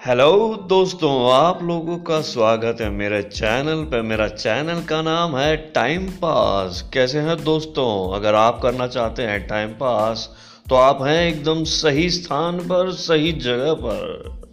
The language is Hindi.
हेलो दोस्तों, आप लोगों का स्वागत है मेरे चैनल पे। मेरा चैनल का नाम है टाइम पास कैसे हैं दोस्तों? अगर आप करना चाहते हैं टाइम पास तो आप हैं एकदम सही स्थान पर, सही जगह पर।